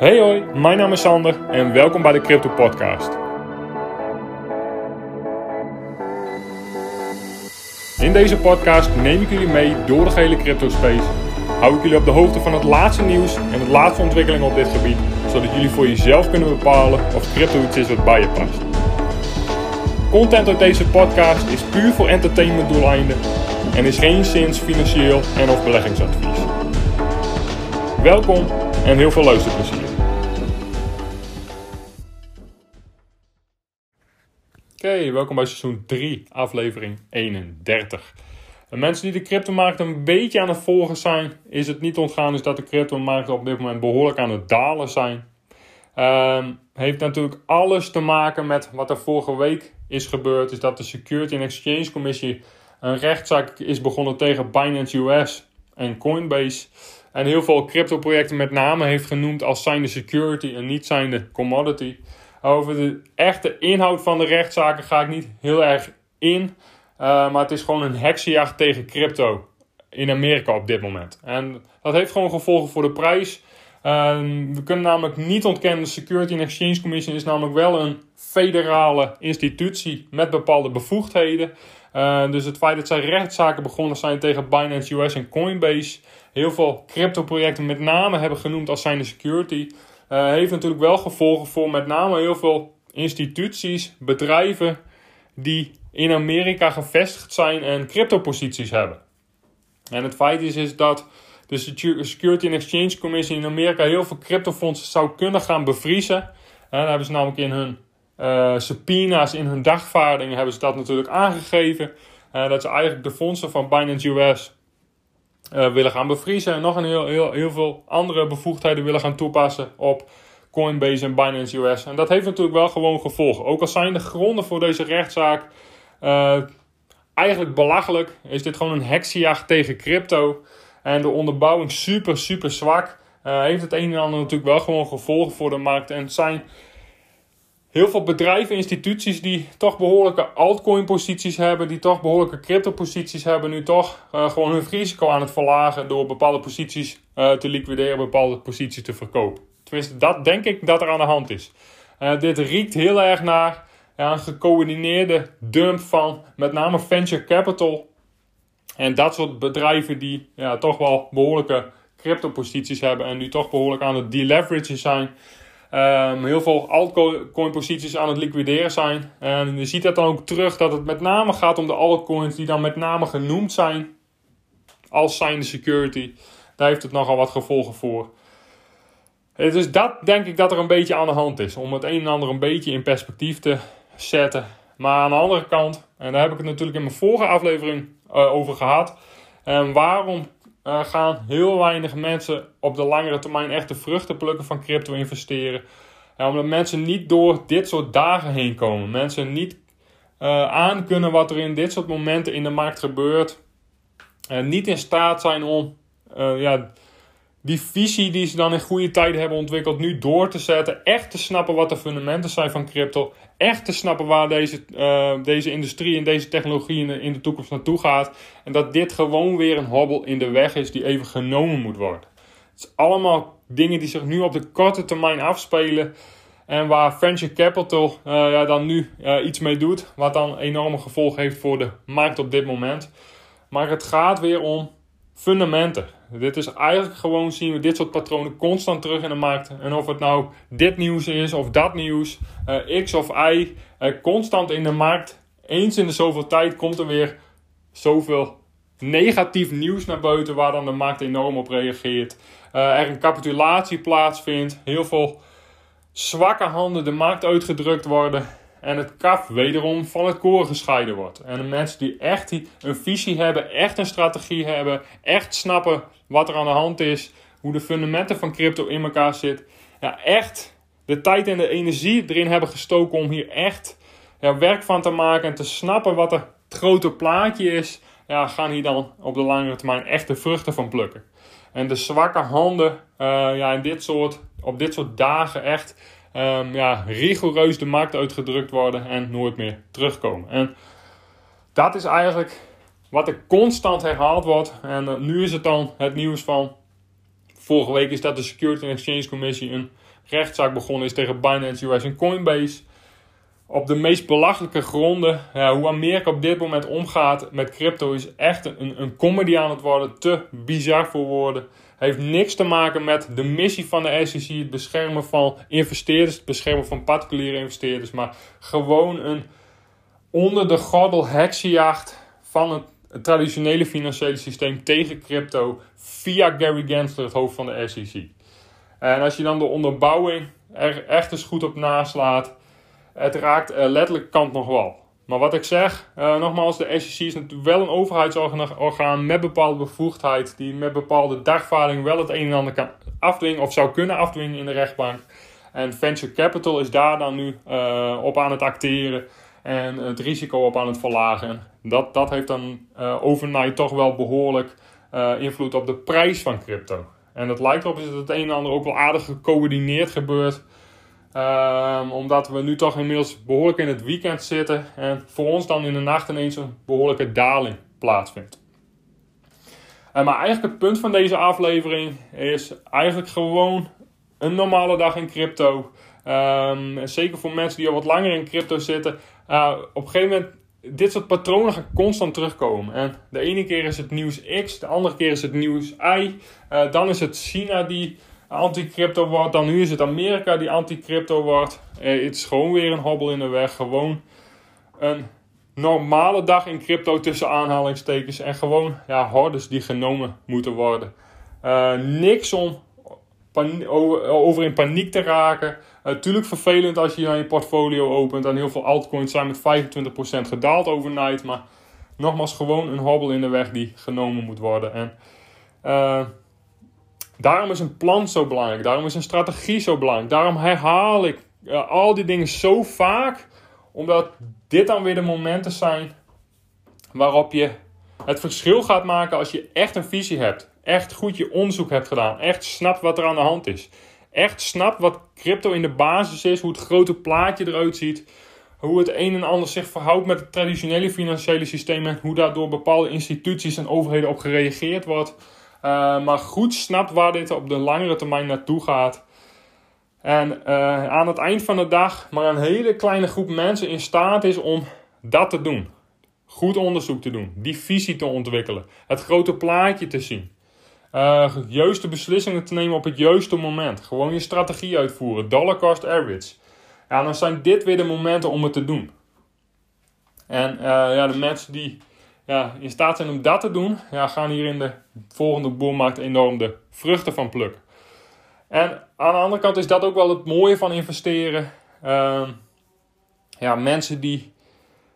Hey hoi, mijn naam is Sander en welkom bij de Crypto Podcast. In deze podcast neem ik jullie mee door de gehele crypto space. Hou ik jullie op de hoogte van het laatste nieuws en de laatste ontwikkelingen op dit gebied, zodat jullie voor jezelf kunnen bepalen of crypto iets is wat bij je past. Content uit deze podcast is puur voor entertainment doeleinden en is geen zins financieel en of beleggingsadvies. Welkom en heel veel luisterplezier. Oké, welkom bij seizoen 3, aflevering 31. De mensen die de cryptomarkt een beetje aan het volgen zijn, is het niet ontgaan is dat de cryptomarkten op dit moment behoorlijk aan het dalen zijn. Um, heeft natuurlijk alles te maken met wat er vorige week is gebeurd. Is dat de Security and Exchange Commissie een rechtszaak is begonnen tegen Binance US en Coinbase. En heel veel crypto-projecten met name heeft genoemd als zijnde security en niet zijnde commodity. Over de echte inhoud van de rechtszaken ga ik niet heel erg in. Uh, maar het is gewoon een heksenjacht tegen crypto in Amerika op dit moment. En dat heeft gewoon gevolgen voor de prijs. Uh, we kunnen namelijk niet ontkennen, de Security and Exchange Commission is namelijk wel een federale institutie met bepaalde bevoegdheden. Uh, dus het feit dat zij rechtszaken begonnen zijn tegen Binance US en Coinbase, heel veel crypto-projecten met name hebben genoemd als zijnde security, uh, heeft natuurlijk wel gevolgen voor met name heel veel instituties, bedrijven die in Amerika gevestigd zijn en crypto-posities hebben. En het feit is, is dat de Security and Exchange Commission in Amerika heel veel cryptofondsen zou kunnen gaan bevriezen. En dan hebben ze namelijk in hun uh, subpoena's, in hun dagvaardingen, hebben ze dat natuurlijk aangegeven. Dat ze eigenlijk de fondsen van Binance US uh, willen gaan bevriezen. En nog een heel, heel, heel veel andere bevoegdheden willen gaan toepassen op Coinbase en Binance US. En dat heeft natuurlijk wel gewoon gevolgen. Ook al zijn de gronden voor deze rechtszaak eigenlijk belachelijk, is dit gewoon een heksenjacht tegen crypto. En de onderbouwing super, super zwak. Uh, heeft het een en ander natuurlijk wel gewoon gevolgen voor de markt. En het zijn heel veel bedrijven, instituties die toch behoorlijke altcoin posities hebben, die toch behoorlijke crypto posities hebben, nu toch uh, gewoon hun risico aan het verlagen door bepaalde posities uh, te liquideren, bepaalde posities te verkopen. Tenminste, dat denk ik dat er aan de hand is. dit riekt heel erg naar een gecoördineerde dump van met name venture capital en dat soort bedrijven die ja, toch wel behoorlijke crypto-posities hebben en nu toch behoorlijk aan het deleveragen zijn. Um, heel veel altcoin-posities aan het liquideren zijn. En je ziet dat dan ook terug dat het met name gaat om de altcoins die dan met name genoemd zijn als zijnde security. Daar heeft het nogal wat gevolgen voor. Dus dat denk ik dat er een beetje aan de hand is. Om het een en ander een beetje in perspectief te zetten. Maar aan de andere kant, en daar heb ik het natuurlijk in mijn vorige aflevering uh, over gehad. En waarom gaan heel weinig mensen op de langere termijn echt de vruchten plukken van crypto investeren? Omdat mensen niet door dit soort dagen heen komen. Mensen niet uh, aankunnen wat er in dit soort momenten in de markt gebeurt. Niet in staat zijn om ja, die visie die ze dan in goede tijden hebben ontwikkeld, nu door te zetten. Echt te snappen wat de fundamenten zijn van crypto. Echt te snappen waar deze, uh, deze industrie en deze technologie in de, toekomst naartoe gaat. En dat dit gewoon weer een hobbel in de weg is die even genomen moet worden. Het is allemaal dingen die zich nu op de korte termijn afspelen. En waar venture capital uh, ja, dan nu uh, iets mee doet. Wat dan enorme gevolgen heeft voor de markt op dit moment. Maar het gaat weer om fundamenten. Dit is eigenlijk gewoon zien we dit soort patronen constant terug in de markt. En of het nou dit nieuws is of dat nieuws, uh, X of Y, uh, constant in de markt. Eens in de zoveel tijd komt er weer zoveel negatief nieuws naar buiten waar dan de markt enorm op reageert. Uh, er een capitulatie plaatsvindt, heel veel zwakke handen de markt uitgedrukt worden. En het kaf wederom van het koren gescheiden wordt. En de mensen die echt een visie hebben, echt een strategie hebben, echt snappen wat er aan de hand is, hoe de fundamenten van crypto in elkaar zitten. Ja, echt de tijd en de energie erin hebben gestoken om hier echt ja, werk van te maken en te snappen wat het grote plaatje is. Ja, gaan hier dan op de langere termijn echt de vruchten van plukken. En de zwakke handen uh, ja, in dit soort, op dit soort dagen echt um, ja, rigoureus de markt uitgedrukt worden en nooit meer terugkomen. En dat is eigenlijk wat er constant herhaald wordt. En uh, nu is het dan het nieuws van Vorige week is dat de Security and Exchange Commissie een rechtszaak begonnen is tegen Binance US en Coinbase. Op de meest belachelijke gronden. Ja, hoe Amerika op dit moment omgaat met crypto is echt een, een comedy aan het worden. Te bizar voor woorden. Heeft niks te maken met de missie van de SEC. Het beschermen van investeerders. Het beschermen van particuliere investeerders. Maar gewoon een onder de gordel heksenjacht van het, traditionele financiële systeem tegen crypto. Via Gary Gensler, het hoofd van de SEC. En als je dan de onderbouwing er echt eens goed op naslaat, het raakt uh, letterlijk kant nog wel. Maar wat ik zeg, uh, nogmaals, de SEC is natuurlijk wel een overheidsorgaan met bepaalde bevoegdheid, die met bepaalde dagvaarding wel het een en ander kan afdwingen of zou kunnen afdwingen in de rechtbank. En venture capital is daar dan nu uh, op aan het acteren en het risico op aan het verlagen. Dat, dat heeft dan overnight toch wel behoorlijk invloed op de prijs van crypto. En het lijkt erop dat het een en ander ook wel aardig gecoördineerd gebeurt. Um, omdat we nu toch inmiddels behoorlijk in het weekend zitten. En voor ons dan in de nacht ineens een behoorlijke daling plaatsvindt. Uh, maar eigenlijk het punt van deze aflevering is eigenlijk gewoon een normale dag in crypto. Um, zeker voor mensen die al wat langer in crypto zitten. Uh, op een gegeven moment dit soort patronen gaan constant terugkomen. En de ene keer is het nieuws X, de andere keer is het nieuws Y. Uh, dan is het China die anti-crypto wordt. Dan nu is het Amerika die anti-crypto wordt. Uh, het is gewoon weer een hobbel in de weg. Gewoon een normale dag in crypto tussen aanhalingstekens. En gewoon ja, hordes die genomen moeten worden. Uh, niks om over, in paniek te raken. Natuurlijk vervelend als je je portfolio opent en heel veel altcoins zijn met 25% gedaald overnight. Maar nogmaals, gewoon een hobbel in de weg die genomen moet worden. En uh, daarom is een plan zo belangrijk. Daarom is een strategie zo belangrijk. Daarom herhaal ik uh, al die dingen zo vaak. Omdat dit dan weer de momenten zijn waarop je het verschil gaat maken als je echt een visie hebt echt goed je onderzoek hebt gedaan. Echt snapt wat er aan de hand is. Echt snapt wat crypto in de basis is. Hoe het grote plaatje eruit ziet. Hoe het een en ander zich verhoudt met het traditionele financiële systeem. En hoe daar door bepaalde instituties en overheden op gereageerd wordt. Uh, maar goed snapt waar dit op de langere termijn naartoe gaat. En uh, aan het eind van de dag maar een hele kleine groep mensen in staat is om dat te doen. Goed onderzoek te doen, die visie te ontwikkelen, het grote plaatje te zien. Uh, juiste beslissingen te nemen op het juiste moment. Gewoon je strategie uitvoeren. Dollar cost average. Ja, dan zijn dit weer de momenten om het te doen. En ja, de mensen die ja, in staat zijn om dat te doen, ja, gaan hier in de volgende boelmarkt enorm de vruchten van plukken. En aan de andere kant is dat ook wel het mooie van investeren. Uh, ja, mensen die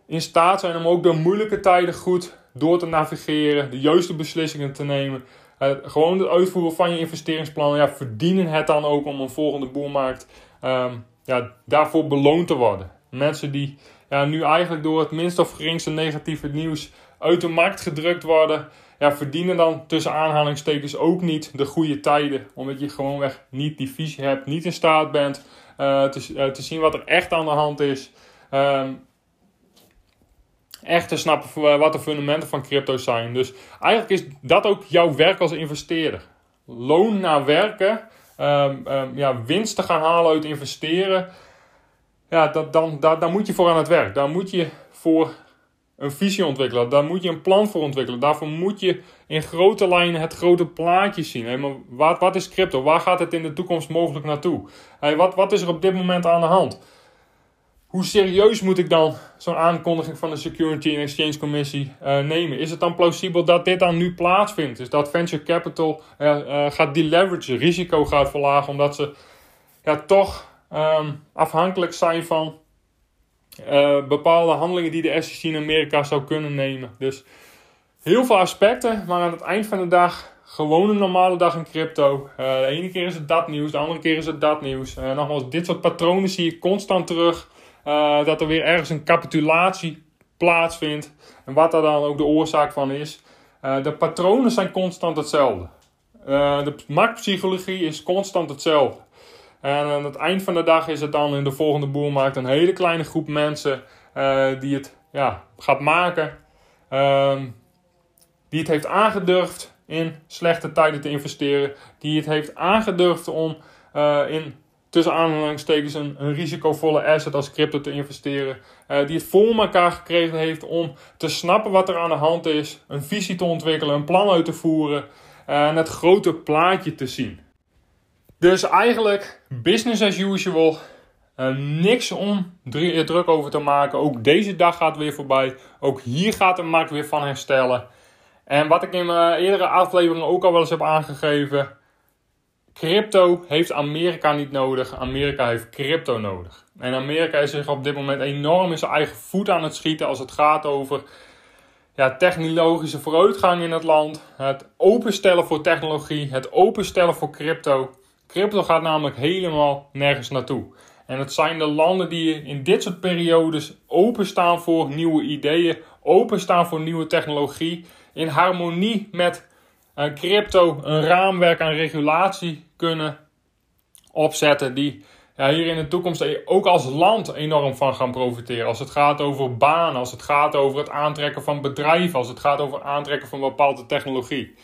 in staat zijn om ook de moeilijke tijden goed door te navigeren, de juiste beslissingen te nemen. Uh, gewoon het uitvoeren van je investeringsplan, ja, verdienen het dan ook om een volgende boelmarkt um, ja, daarvoor beloond te worden. Mensen die ja, nu eigenlijk door het minst of geringste negatieve nieuws uit de markt gedrukt worden, ja, verdienen dan tussen aanhalingstekens ook niet de goede tijden. Omdat je gewoonweg niet die visie hebt, niet in staat bent uh, te, uh, te zien wat er echt aan de hand is. Um, echt te snappen wat de fundamenten van crypto zijn. Dus eigenlijk is dat ook jouw werk als investeerder. Loon naar werken, um, ja, winst te gaan halen uit investeren. Ja, dat, dan, daar, daar moet je voor aan het werk. Daar moet je voor een visie ontwikkelen. Daar moet je een plan voor ontwikkelen. Daarvoor moet je in grote lijnen het grote plaatje zien. Hey, maar wat, wat is crypto? Waar gaat het in de toekomst mogelijk naartoe? Hey, wat, wat is er op dit moment aan de hand? hoe serieus moet ik dan zo'n aankondiging van de Security and Exchange Commissie uh, nemen? Is het dan plausibel dat dit dan nu plaatsvindt? Dus dat venture capital uh, uh, gaat deleveragen, risico gaat verlagen, omdat ze ja, toch um, afhankelijk zijn van bepaalde handelingen die de SEC in Amerika zou kunnen nemen. Dus heel veel aspecten, maar aan het eind van de dag gewoon een normale dag in crypto. de ene keer is het dat nieuws, de andere keer is het dat nieuws. nogmaals, dit soort patronen zie je constant terug. Dat er weer ergens een capitulatie plaatsvindt. En wat daar dan ook de oorzaak van is. De patronen zijn constant hetzelfde. De marktpsychologie is constant hetzelfde. En aan het eind van de dag is het dan in de volgende boelmarkt een hele kleine groep mensen die het ja, gaat maken. Ehm, die het heeft aangedurfd. in slechte tijden te investeren. Die het heeft aangedurfd om uh, in tussen aanhalingstekens een, risicovolle asset als crypto te investeren. Uh, die het voor elkaar gekregen heeft om te snappen wat er aan de hand is. Een visie te ontwikkelen, een plan uit te voeren. En het grote plaatje te zien. Dus eigenlijk business as usual. Uh, niks om druk over te maken. Ook deze dag gaat weer voorbij. Ook hier gaat de markt weer van herstellen. En wat ik in mijn eerdere afleveringen ook al wel eens heb aangegeven. Crypto heeft Amerika niet nodig. Amerika heeft crypto nodig. En Amerika is zich op dit moment enorm in zijn eigen voet aan het schieten als het gaat over ja, technologische vooruitgang in het land. Het openstellen voor technologie. Het openstellen voor crypto. Crypto gaat namelijk helemaal nergens naartoe. En het zijn de landen die in dit soort periodes openstaan voor nieuwe ideeën, openstaan voor nieuwe technologie, in harmonie met uh, crypto een raamwerk aan regulatie kunnen opzetten die ja, hier in de toekomst ook als land enorm van gaan profiteren. Als het gaat over banen, als het gaat over het aantrekken van bedrijven, als het gaat over aantrekken van bepaalde technologie.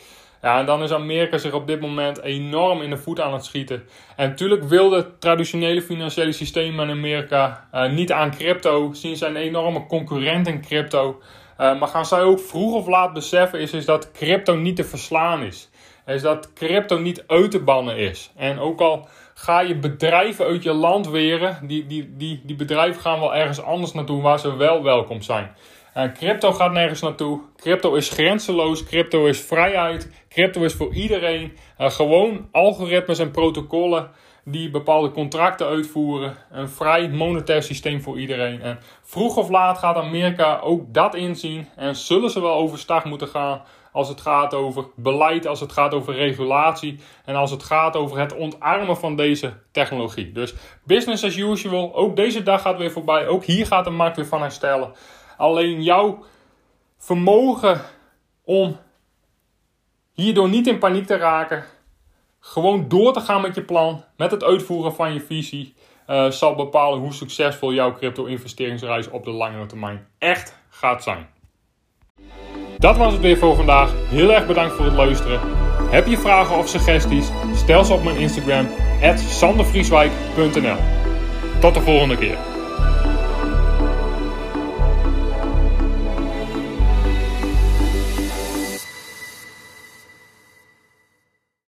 Ja, en dan is Amerika zich op dit moment enorm in de voet aan het schieten. En natuurlijk wil het traditionele financiële systeem in Amerika uh, niet aan crypto. Zien zijn een enorme concurrent in crypto. Uh, maar gaan zij ook vroeg of laat beseffen is, is dat crypto niet te verslaan is. Is dat crypto niet uit te bannen is. En ook al ga je bedrijven uit je land weren, die, die, die, die bedrijven gaan wel ergens anders naartoe waar ze wel welkom zijn. En crypto gaat nergens naartoe. Crypto is grenzeloos. Crypto is vrijheid. Crypto is voor iedereen. Uh, gewoon algoritmes en protocollen die bepaalde contracten uitvoeren. Een vrij monetair systeem voor iedereen. En vroeg of laat gaat Amerika ook dat inzien. En zullen ze wel overstag moeten gaan als het gaat over beleid, als het gaat over regulatie en als het gaat over het ontarmen van deze technologie. Dus business as usual. Ook deze dag gaat weer voorbij. Ook hier gaat de markt weer van herstellen. Alleen jouw vermogen om hierdoor niet in paniek te raken, gewoon door te gaan met je plan, met het uitvoeren van je visie, uh, zal bepalen hoe succesvol jouw crypto-investeringsreis op de langere termijn echt gaat zijn. Dat was het weer voor vandaag. Heel erg bedankt voor het luisteren. Heb je vragen of suggesties? Stel ze op mijn Instagram, sandervrieswijk.nl. Tot de volgende keer.